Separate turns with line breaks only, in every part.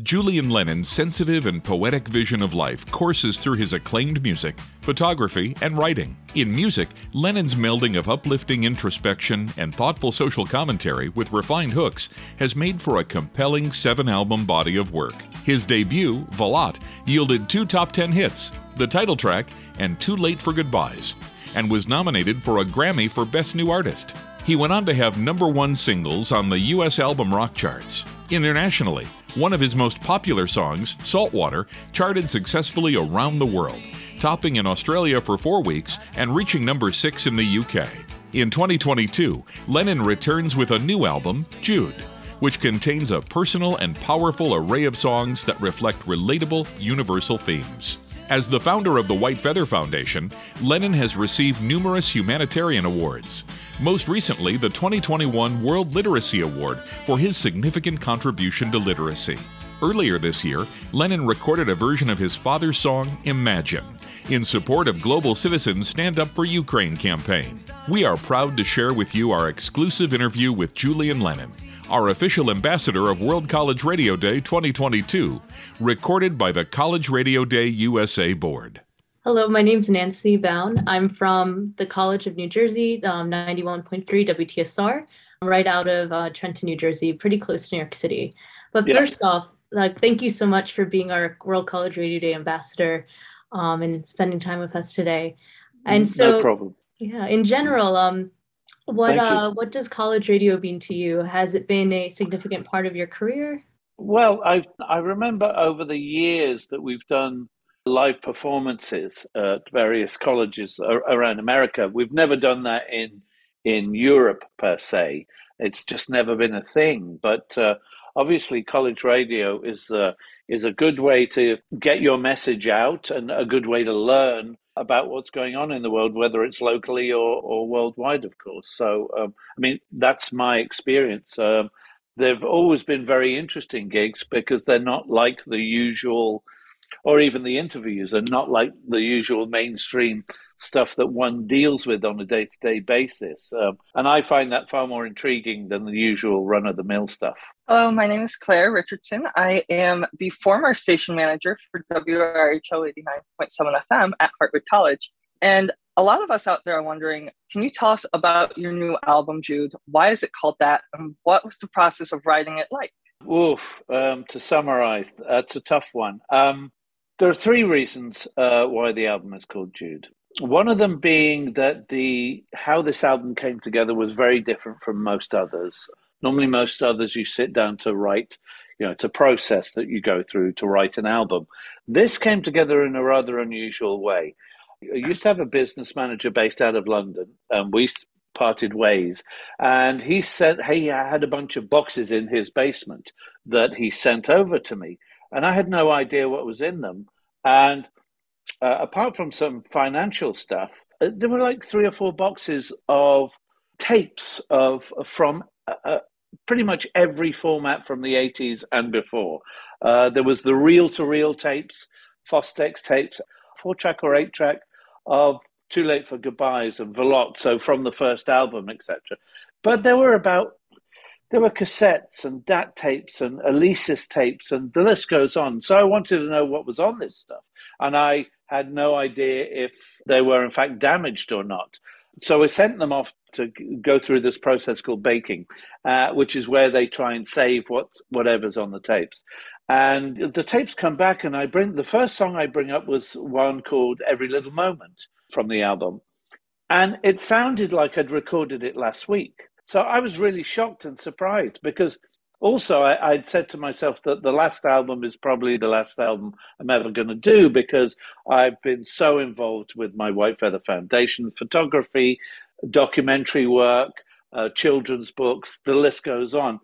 Julian Lennon's sensitive and poetic vision of life courses through his acclaimed music, photography, and writing. In music, Lennon's melding of uplifting introspection and thoughtful social commentary with refined hooks has made for a compelling seven album body of work. His debut, Valotte, yielded two top 10 hits, the title track, and Too Late for Goodbyes, and was nominated for a Grammy for Best New Artist. He went on to have number one singles on the U.S. album rock charts. Internationally, one of his most popular songs, Saltwater, charted successfully around the world, topping in Australia for four weeks and reaching number six in the UK. In 2022, Lennon returns with a new album, Jude, which contains a personal and powerful array of songs that reflect relatable, universal themes. As the founder of the White Feather Foundation, Lennon has received numerous humanitarian awards. Most recently, the 2021 World Literacy Award for his significant contribution to literacy. Earlier this year, Lennon recorded a version of his father's song, Imagine, in support of Global Citizens Stand Up for Ukraine campaign. We are proud to share with you our exclusive interview with Julian Lennon, our official ambassador of World College Radio Day 2022, recorded by the College Radio Day USA Board.
Hello, my name is Nancy Bown. I'm from the College of New Jersey, um, 91.3 WTSR, I'm right out of uh, Trenton, New Jersey, pretty close to New York City. But yeah. first off, like, thank you so much for being our World College Radio Day ambassador um, and spending time with us today. And so,
no.
Yeah, in general, um, what uh, what does college radio mean to you? Has it been a significant part of your career?
Well, I I remember over the years that we've done live performances at various colleges around America. We've never done that in in Europe per se. It's just never been a thing. But uh, obviously, college radio is uh, is a good way to get your message out and a good way to learn about what's going on in the world, whether it's locally or, or worldwide, of course. So, um, I mean, that's my experience. Um, they've always been very interesting gigs because they're not like the usual, or even the interviews are not like the usual mainstream stuff that one deals with on a day to day basis. Um, and I find that far more intriguing than the usual run of the mill stuff.
Hello, my name is Claire Richardson. I am the former station manager for WRHO 89.7 FM at Hartwick College. And a lot of us out there are wondering can you tell us about your new album, Jude? Why is it called that? And what was the process of writing it like?
Oof, um, to summarize, that's a tough one. Um, there are three reasons uh, why the album is called Jude. One of them being that the how this album came together was very different from most others. Normally, most others you sit down to write, you know, to process that you go through to write an album. This came together in a rather unusual way. I used to have a business manager based out of London, and we parted ways. And he said he had a bunch of boxes in his basement that he sent over to me, and I had no idea what was in them. And uh, apart from some financial stuff, uh, there were like three or four boxes of tapes of from uh, uh pretty much every format from the 80s and before. Uh, there was the reel to reel tapes, Fostex tapes, four track or eight track of Too Late for Goodbyes and Valotte, so from the first album, etc. But there were about there were cassettes and DAT tapes and Alesis tapes, and the list goes on. So I wanted to know what was on this stuff. And I had no idea if they were, in fact, damaged or not. So I sent them off to go through this process called baking, uh, which is where they try and save what whatever's on the tapes. And the tapes come back, and I bring the first song I bring up was one called Every Little Moment from the album. And it sounded like I'd recorded it last week. So I was really shocked and surprised because also I, would said to myself that the last album is probably the last album I'm ever going to do because I've been so involved with my White Feather Foundation, photography, documentary work, uh, children's books, the list goes on.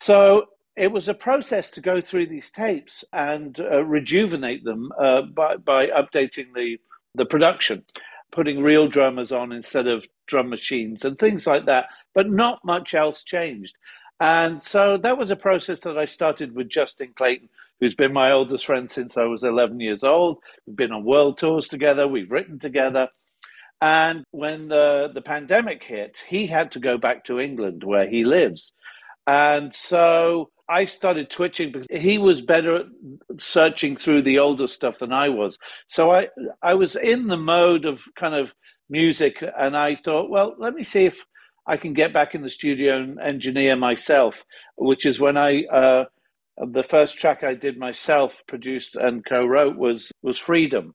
So it was a process to go through these tapes and uh, rejuvenate them uh, by, by updating the, the production putting real drummers on instead of drum machines and things like that. But not much else changed. And so that was a process that I started with Justin Clayton, who's been my oldest friend since I was 11 years old. We've been on world tours together, we've written together. And when the, the pandemic hit, he had to go back to England where he lives. And so I started twitching because he was better at searching through the older stuff than I was. So I I was in the mode of kind of music, and I thought, well, let me see if I can get back in the studio and engineer myself, which is when I. Uh, the first track I did myself, produced and co-wrote, was was Freedom,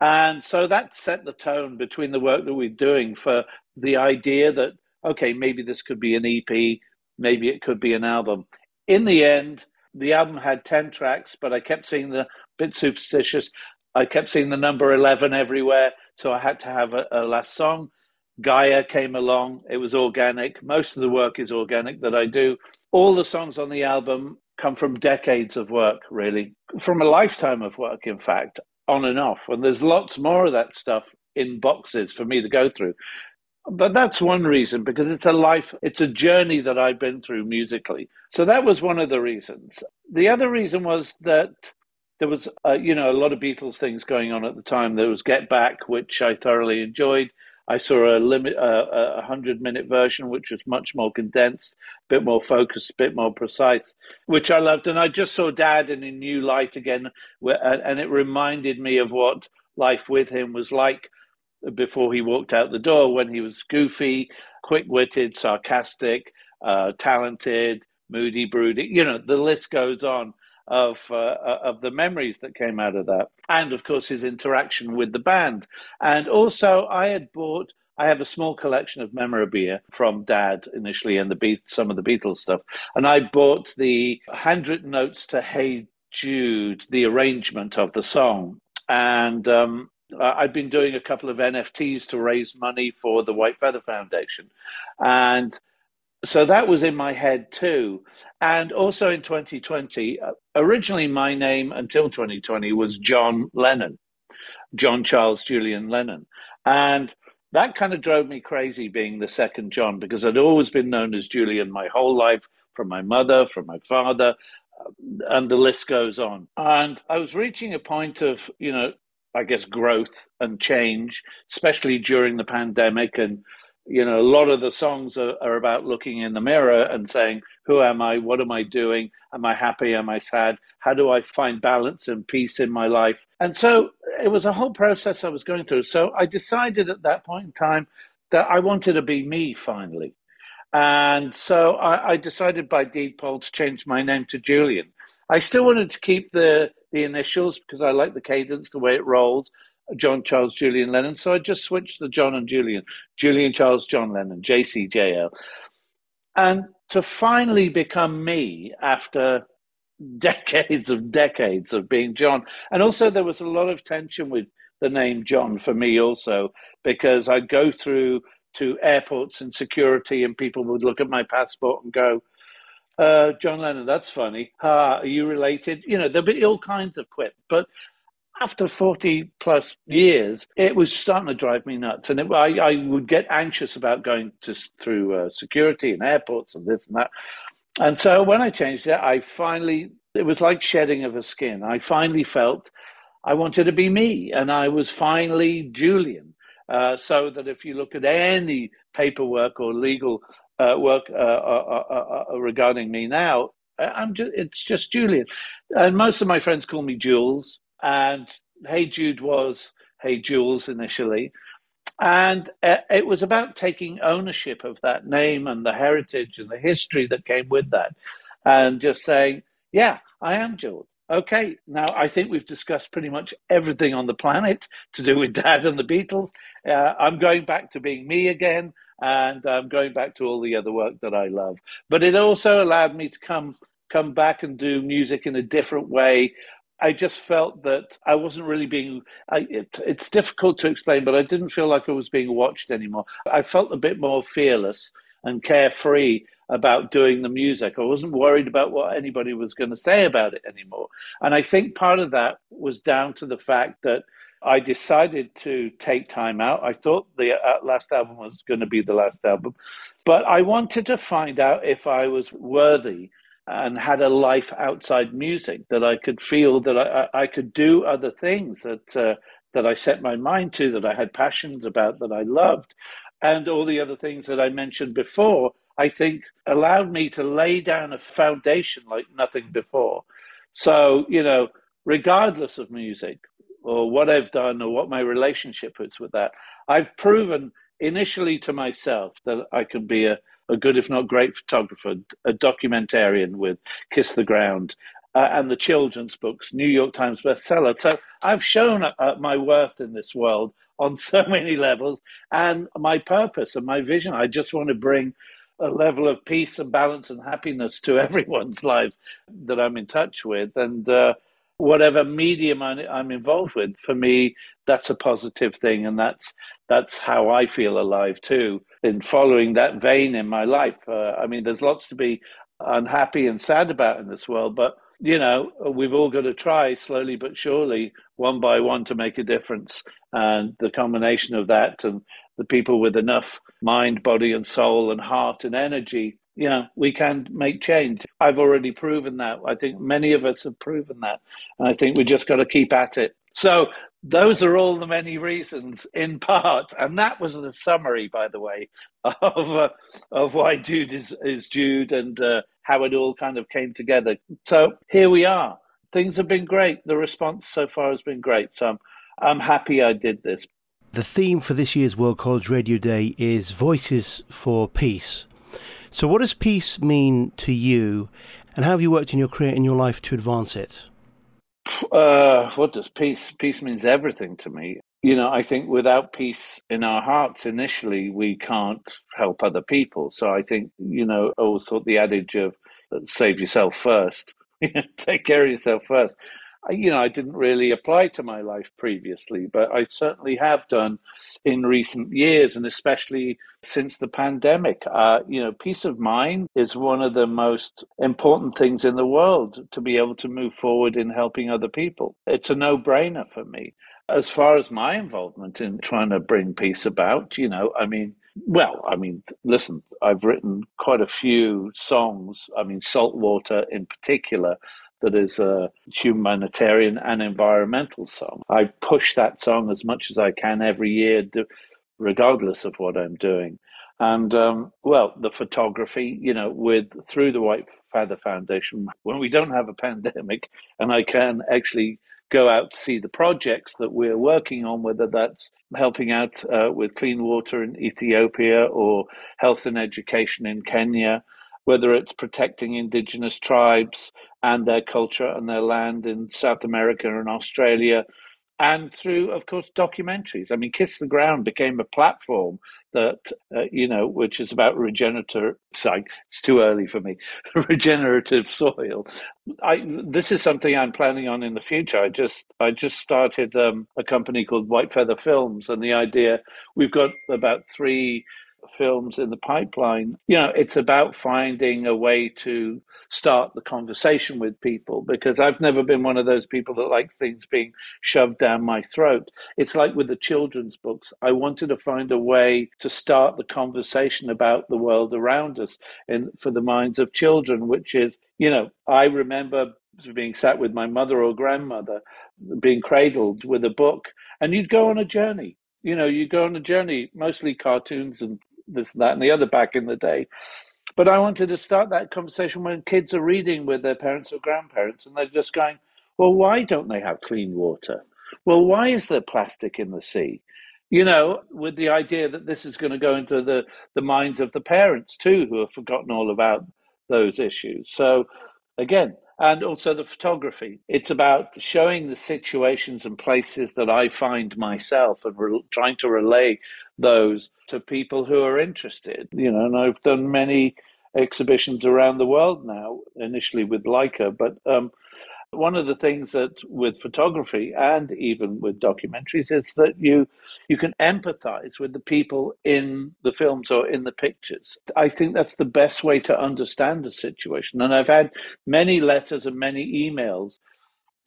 and so that set the tone between the work that we're doing for the idea that okay, maybe this could be an EP, maybe it could be an album. In the end, the album had ten tracks, but I kept seeing the bit superstitious. I kept seeing the number eleven everywhere, so I had to have a, a last song. Gaia came along. It was organic. Most of the work is organic that I do. All the songs on the album come from decades of work, really, from a lifetime of work, in fact, on and off. And there's lots more of that stuff in boxes for me to go through. But that's one reason because it's a life, it's a journey that I've been through musically. So that was one of the reasons. The other reason was that there was, uh, you know, a lot of Beatles things going on at the time. There was Get Back, which I thoroughly enjoyed. I saw a limit, a hundred minute version, which was much more condensed, a bit more focused, a bit more precise, which I loved. And I just saw Dad in a new light again, and it reminded me of what life with him was like before he walked out the door, when he was goofy, quick witted, sarcastic, uh, talented, moody, brooding. You know, the list goes on of uh, uh, of the memories that came out of that, and of course his interaction with the band. And also, I had bought. I have a small collection of memorabilia from Dad initially, and the Be- some of the Beatles stuff. And I bought the handwritten notes to Hey Jude, the arrangement of the song, and um, I've been doing a couple of NFTs to raise money for the White Feather Foundation, and so that was in my head too. And also in 2020, uh, originally my name until 2020 was John Lennon, John Charles Julian Lennon. And that kind of drove me crazy being the second John because I'd always been known as Julian my whole life from my mother, from my father, uh, and the list goes on. And I was reaching a point of, you know, I guess growth and change, especially during the pandemic and you know, a lot of the songs are, are, about looking in the mirror and saying, Who am I? What am I doing? Am I happy? Am I sad? How do I find balance and peace in my life? And so it was a whole process I was going through. So I decided at that point in time that I wanted to be me finally. And so I, I decided by deed poll to change my name to Julian. I still wanted to keep the the initials because I like the cadence, the way it rolls. John Charles Julian Lennon. So I just switched the John and Julian, Julian Charles John Lennon, JCJL. And to finally become me after decades of decades of being John. And also, there was a lot of tension with the name John for me, also, because I'd go through to airports and security, and people would look at my passport and go, uh, John Lennon, that's funny. Uh, are you related? You know, there'll be all kinds of quip. But after 40 plus years, it was starting to drive me nuts. And it, I, I, would get anxious about going to, through uh, security and airports and this and that. And so when I changed it, I finally, it was like shedding of a skin. I finally felt I wanted to be me. And I was finally Julian. Uh, so that if you look at any paperwork or legal uh, work uh, uh, uh, regarding me now, I'm just, it's just Julian. And most of my friends call me Jules. And Hey Jude was Hey Jules initially. And uh, it was about taking ownership of that name and the heritage and the history that came with that. And just saying, yeah, I am Jules. Okay, now I think we've discussed pretty much everything on the planet to do with Dad and the Beatles. Uh, I'm going back to being me again, and I'm going back to all the other work that I love. But it also allowed me to come come back and do music in a different way I just felt that I wasn't really being. I, it, it's difficult to explain, but I didn't feel like I was being watched anymore. I felt a bit more fearless and carefree about doing the music. I wasn't worried about what anybody was going to say about it anymore. And I think part of that was down to the fact that I decided to take time out. I thought the uh, last album was going to be the last album, but I wanted to find out if I was worthy and had a life outside music that I could feel that I, I could do other things that uh, that I set my mind to that I had passions about that I loved and all the other things that I mentioned before I think allowed me to lay down a foundation like nothing before. So, you know, regardless of music or what I've done or what my relationship is with that, I've proven initially to myself that I can be a, a good, if not great photographer, a documentarian with Kiss the Ground uh, and the children's books, New York Times bestseller. So I've shown uh, my worth in this world on so many levels and my purpose and my vision. I just want to bring a level of peace and balance and happiness to everyone's lives that I'm in touch with. And uh, whatever medium I'm involved with, for me, that's a positive thing. And that's, that's how I feel alive too, in following that vein in my life. Uh, I mean, there's lots to be unhappy and sad about in this world, but you know, we've all got to try slowly but surely, one by one, to make a difference. And the combination of that and the people with enough mind, body, and soul, and heart and energy, you know, we can make change. I've already proven that. I think many of us have proven that. And I think we just got to keep at it. So those are all the many reasons, in part, and that was the summary, by the way, of uh, of why Jude is is Jude and uh, how it all kind of came together. So here we are. Things have been great. The response so far has been great. So I'm, I'm happy I did this.
The theme for this year's World College Radio Day is Voices for Peace. So, what does peace mean to you, and how have you worked in your career in your life to advance it?
Uh, what does peace? Peace means everything to me. You know, I think without peace in our hearts initially, we can't help other people. So I think, you know, I thought the adage of save yourself first, take care of yourself first you know, I didn't really apply to my life previously, but I certainly have done in recent years, and especially since the pandemic. Uh, you know, peace of mind is one of the most important things in the world to be able to move forward in helping other people. It's a no brainer for me. As far as my involvement in trying to bring peace about, you know, I mean, well, I mean, listen, I've written quite a few songs. I mean, Saltwater in particular that is a humanitarian and environmental song. I push that song as much as I can every year, regardless of what I'm doing. And um, well, the photography, you know, with through the White Feather Foundation, when we don't have a pandemic, and I can actually go out to see the projects that we're working on, whether that's helping out uh, with clean water in Ethiopia or health and education in Kenya, whether it's protecting indigenous tribes and their culture and their land in South America and Australia, and through, of course, documentaries. I mean, Kiss the Ground became a platform that, uh, you know, which is about regenerative, sorry, it's too early for me, regenerative soil. I, this is something I'm planning on in the future. I just, I just started um, a company called White Feather Films, and the idea, we've got about three films in the pipeline. You know, it's about finding a way to start the conversation with people because I've never been one of those people that like things being shoved down my throat. It's like with the children's books. I wanted to find a way to start the conversation about the world around us and for the minds of children, which is, you know, I remember being sat with my mother or grandmother, being cradled with a book, and you'd go on a journey you know, you go on a journey, mostly cartoons and this, that, and the other back in the day. But I wanted to start that conversation when kids are reading with their parents or grandparents and they're just going, well, why don't they have clean water? Well, why is there plastic in the sea? You know, with the idea that this is going to go into the, the minds of the parents too, who have forgotten all about those issues. So, again, and also the photography. It's about showing the situations and places that I find myself and re- trying to relay those to people who are interested. You know, and I've done many exhibitions around the world now, initially with Leica, but um, one of the things that with photography and even with documentaries is that you you can empathize with the people in the films or in the pictures. I think that's the best way to understand a situation. And I've had many letters and many emails,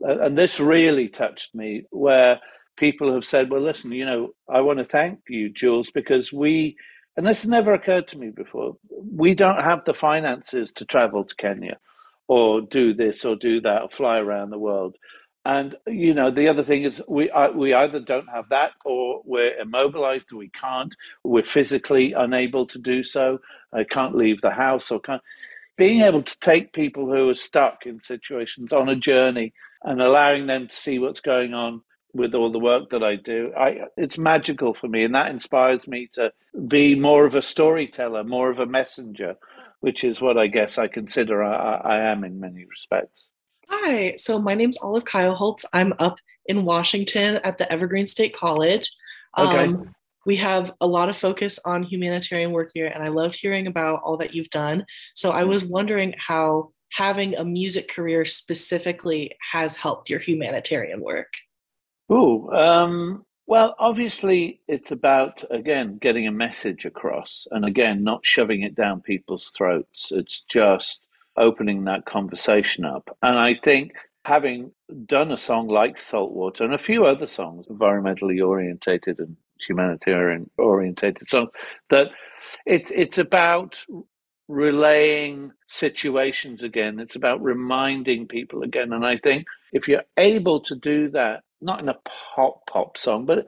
and this really touched me, where people have said, well, listen, you know, I want to thank you, Jules, because we, and this never occurred to me before, we don't have the finances to travel to Kenya or do this or do that or fly around the world. And, you know, the other thing is we, we either don't have that or we're immobilized, we can't, we're physically unable to do so. I can't leave the house or can't. Being able to take people who are stuck in situations on a journey and allowing them to see what's going on with all the work that I do, I, it's magical for me, and that inspires me to be more of a storyteller, more of a messenger, which is what I guess I consider I, I am in many respects.
Hi, so my name's Olive Kyle Holtz. I'm up in Washington at the Evergreen State College. Okay. Um, we have a lot of focus on humanitarian work here, and I loved hearing about all that you've done. So I was wondering how having a music career specifically has helped your humanitarian work.
Oh, um, well, obviously, it's about, again, getting a message across and again, not shoving it down people's throats. It's just opening that conversation up. And I think having done a song like Saltwater and a few other songs, environmentally orientated and humanitarian orientated songs, that it's it's about relaying situations again. It's about reminding people again. And I think if you're able to do that, not in a pop pop song, but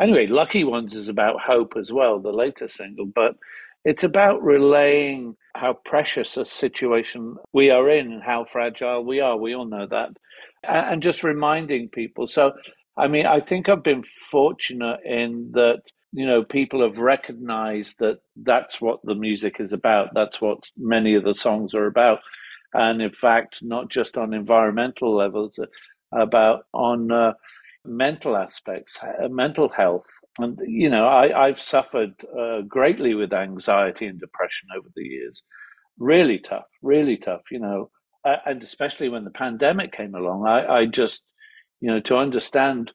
anyway, Lucky Ones is about hope as well, the latest single. But it's about relaying how precious a situation we are in and how fragile we are. We all know that. And just reminding people. So, I mean, I think I've been fortunate in that, you know, people have recognized that that's what the music is about. That's what many of the songs are about. And in fact, not just on environmental levels, uh, about on uh, mental aspects, uh, mental health. And, you know, I, I've suffered uh, greatly with anxiety and depression over the years. Really tough, really tough, you know. Uh, and especially when the pandemic came along, I, I just, you know, to understand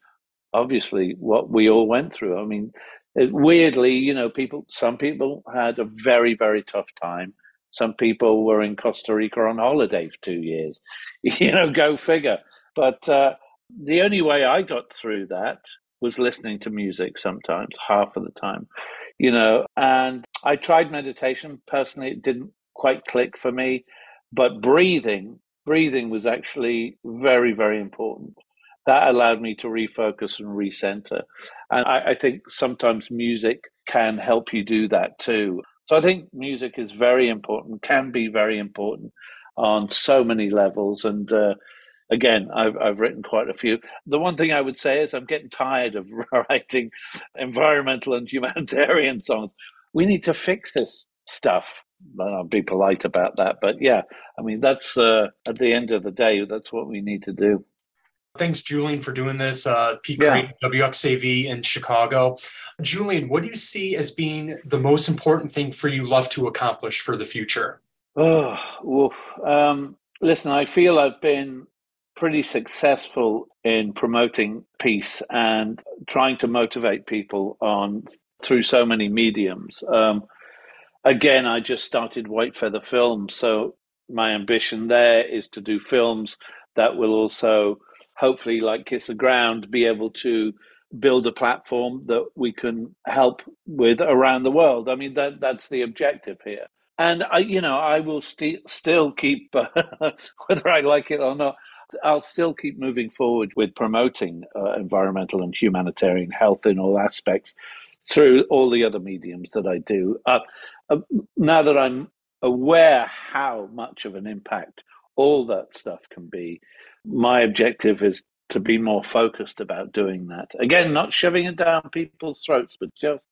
obviously what we all went through. I mean, it, weirdly, you know, people, some people had a very, very tough time. Some people were in Costa Rica on holiday for two years. You know, go figure. But uh, the only way I got through that was listening to music sometimes, half of the time, you know. And I tried meditation. Personally, it didn't quite click for me. But breathing, breathing was actually very, very important. That allowed me to refocus and recenter. And I, I think sometimes music can help you do that too. So I think music is very important, can be very important on so many levels. And uh, again, I've, I've written quite a few. The one thing I would say is I'm getting tired of writing environmental and humanitarian songs. We need to fix this stuff. I'll be polite about that. But yeah, I mean, that's uh, at the end of the day, that's what we need to do.
Thanks, Julian, for doing this. Uh, Pete yeah. WXAV in Chicago. Julian, what do you see as being the most important thing for you love to accomplish for the future?
Oh. Um, listen, I feel I've been pretty successful in promoting peace and trying to motivate people on through so many mediums. Um, again, I just started White Feather Films, so my ambition there is to do films that will also, hopefully, like Kiss the Ground, be able to build a platform that we can help with around the world. I mean, that that's the objective here. And I, you know, I will st- still keep, whether I like it or not, I'll still keep moving forward with promoting uh, environmental and humanitarian health in all aspects through all the other mediums that I do. Uh, uh, now that I'm aware how much of an impact all that stuff can be, my objective is to be more focused about doing that. Again, not shoving it down people's throats, but just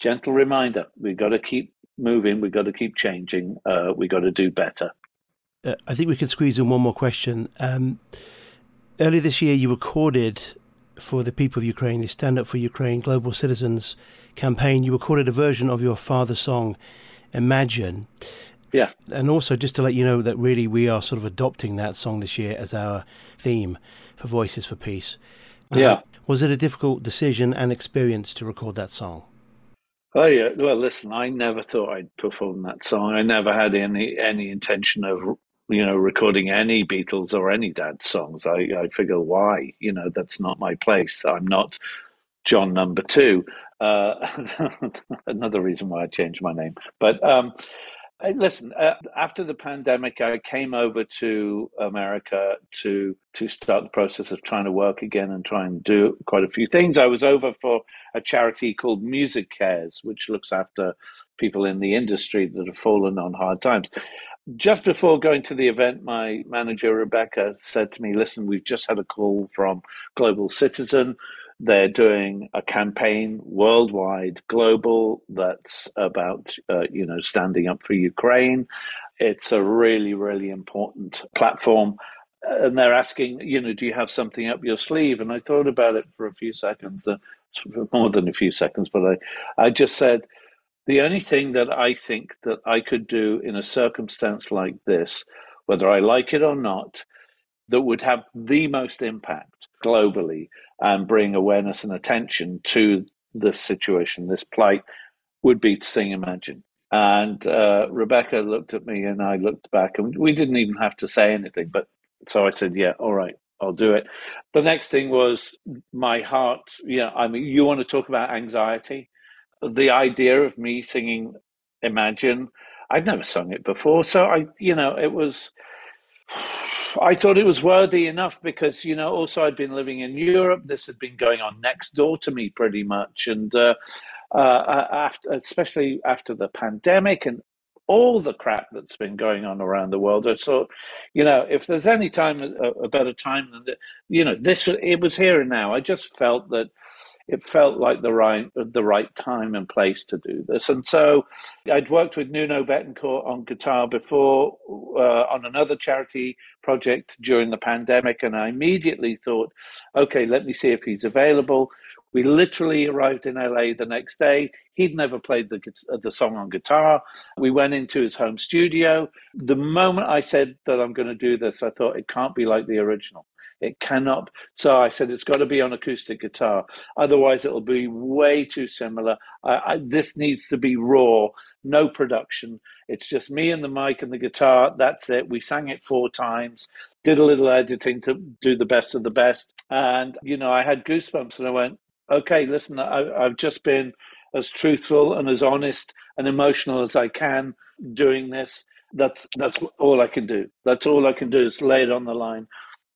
gentle reminder: we've got to keep moving, we've got to keep changing, uh, we've got to do better
uh, I think we can squeeze in one more question. Um, earlier this year, you recorded for the people of Ukraine, the Stand Up for Ukraine Global Citizens campaign. You recorded a version of your father's song, Imagine.
Yeah.
And also, just to let you know that really we are sort of adopting that song this year as our theme for Voices for Peace.
yeah.
Was it a difficult decision and experience to record that song?
Oh yeah. Well, listen, I never thought I'd perform that song. I never had any any intention of you know, recording any Beatles or any Dad songs. I, I figure why, you know, that's not my place. I'm not John number two. Uh, another reason why I changed my name. But um, listen, uh, after the pandemic, I came over to America to to start the process of trying to work again and try and do quite a few things. I was over for a charity called Music Cares, which looks after people in the industry that have fallen on hard times. Just before going to the event, my manager Rebecca said to me, "Listen, we've just had a call from Global Citizen." They're doing a campaign worldwide, global, that's about, uh, you know, standing up for Ukraine. It's a really, really important platform. And they're asking, you know, do you have something up your sleeve? And I thought about it for a few seconds, uh, more than a few seconds, but I, I just said, the only thing that I think that I could do in a circumstance like this, whether I like it or not, that would have the most impact globally and bring awareness and attention to this situation, this plight, would be to sing Imagine. And uh, Rebecca looked at me and I looked back, and we didn't even have to say anything. But so I said, Yeah, all right, I'll do it. The next thing was my heart. Yeah, I mean, you want to talk about anxiety? The idea of me singing Imagine, I'd never sung it before. So I, you know, it was I thought it was worthy enough because, you know, also I'd been living in Europe. This had been going on next door to me pretty much. And uh, uh, after, especially after the pandemic and all the crap that's been going on around the world, I thought, you know, if there's any time, a, a better time than, the, you know, this, it was here and now. I just felt that it felt like the right the right time and place to do this. And so I'd worked with Nuno Bettencourt on guitar before uh, on another charity project during the pandemic, and I immediately thought, okay, let me see if he's available. We literally arrived in LA the next day. He'd never played the the song on guitar. We went into his home studio. The moment I said that I'm going to do this, I thought it can't be like the original. It cannot. So I said it's got to be on acoustic guitar. Otherwise, it'll be way too similar. I, I, this needs to be raw, no production. It's just me and the mic and the guitar. That's it. We sang it four times, did a little editing to do the best of the best. And, you know, I had goosebumps and I went, okay, listen, I, I've just been as truthful and as honest and emotional as I can doing this. That's that's all I can do. That's all I can do is lay it on the line.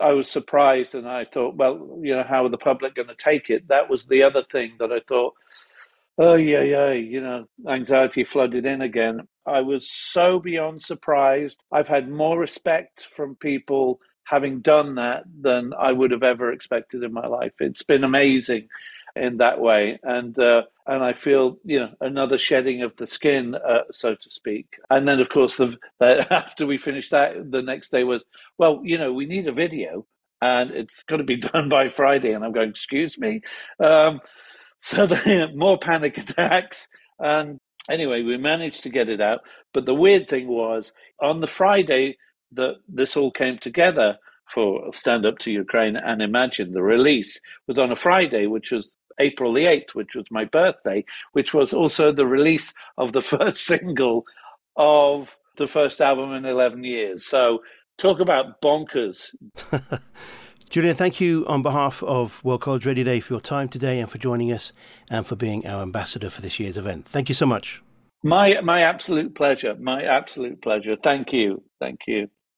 I was surprised and I thought, well, you know, how are the public going to take it? That was the other thing that I thought, oh, yeah, yeah, you know, anxiety flooded in again. I was so beyond surprised. I've had more respect from people having done that than I would have ever expected in my life. It's been amazing in that way, and uh, and I feel you know another shedding of the skin, uh, so to speak. And then of course the, the, after we finished that, the next day was well, you know, we need a video, and it's got to be done by Friday. And I'm going, excuse me. Um, so the, more panic attacks, and anyway, we managed to get it out. But the weird thing was on the Friday that this all came together for Stand Up to Ukraine and Imagine. The release was on a Friday, which was April the 8th, which was my birthday, which was also the release of the first single of the first album in 11 years. So talk about bonkers.
Julian, thank you on behalf of World College Radio Day for your time today and for joining us and for being our ambassador for this year's event. Thank you so much.
My my absolute pleasure. My absolute pleasure. Thank you. Thank you.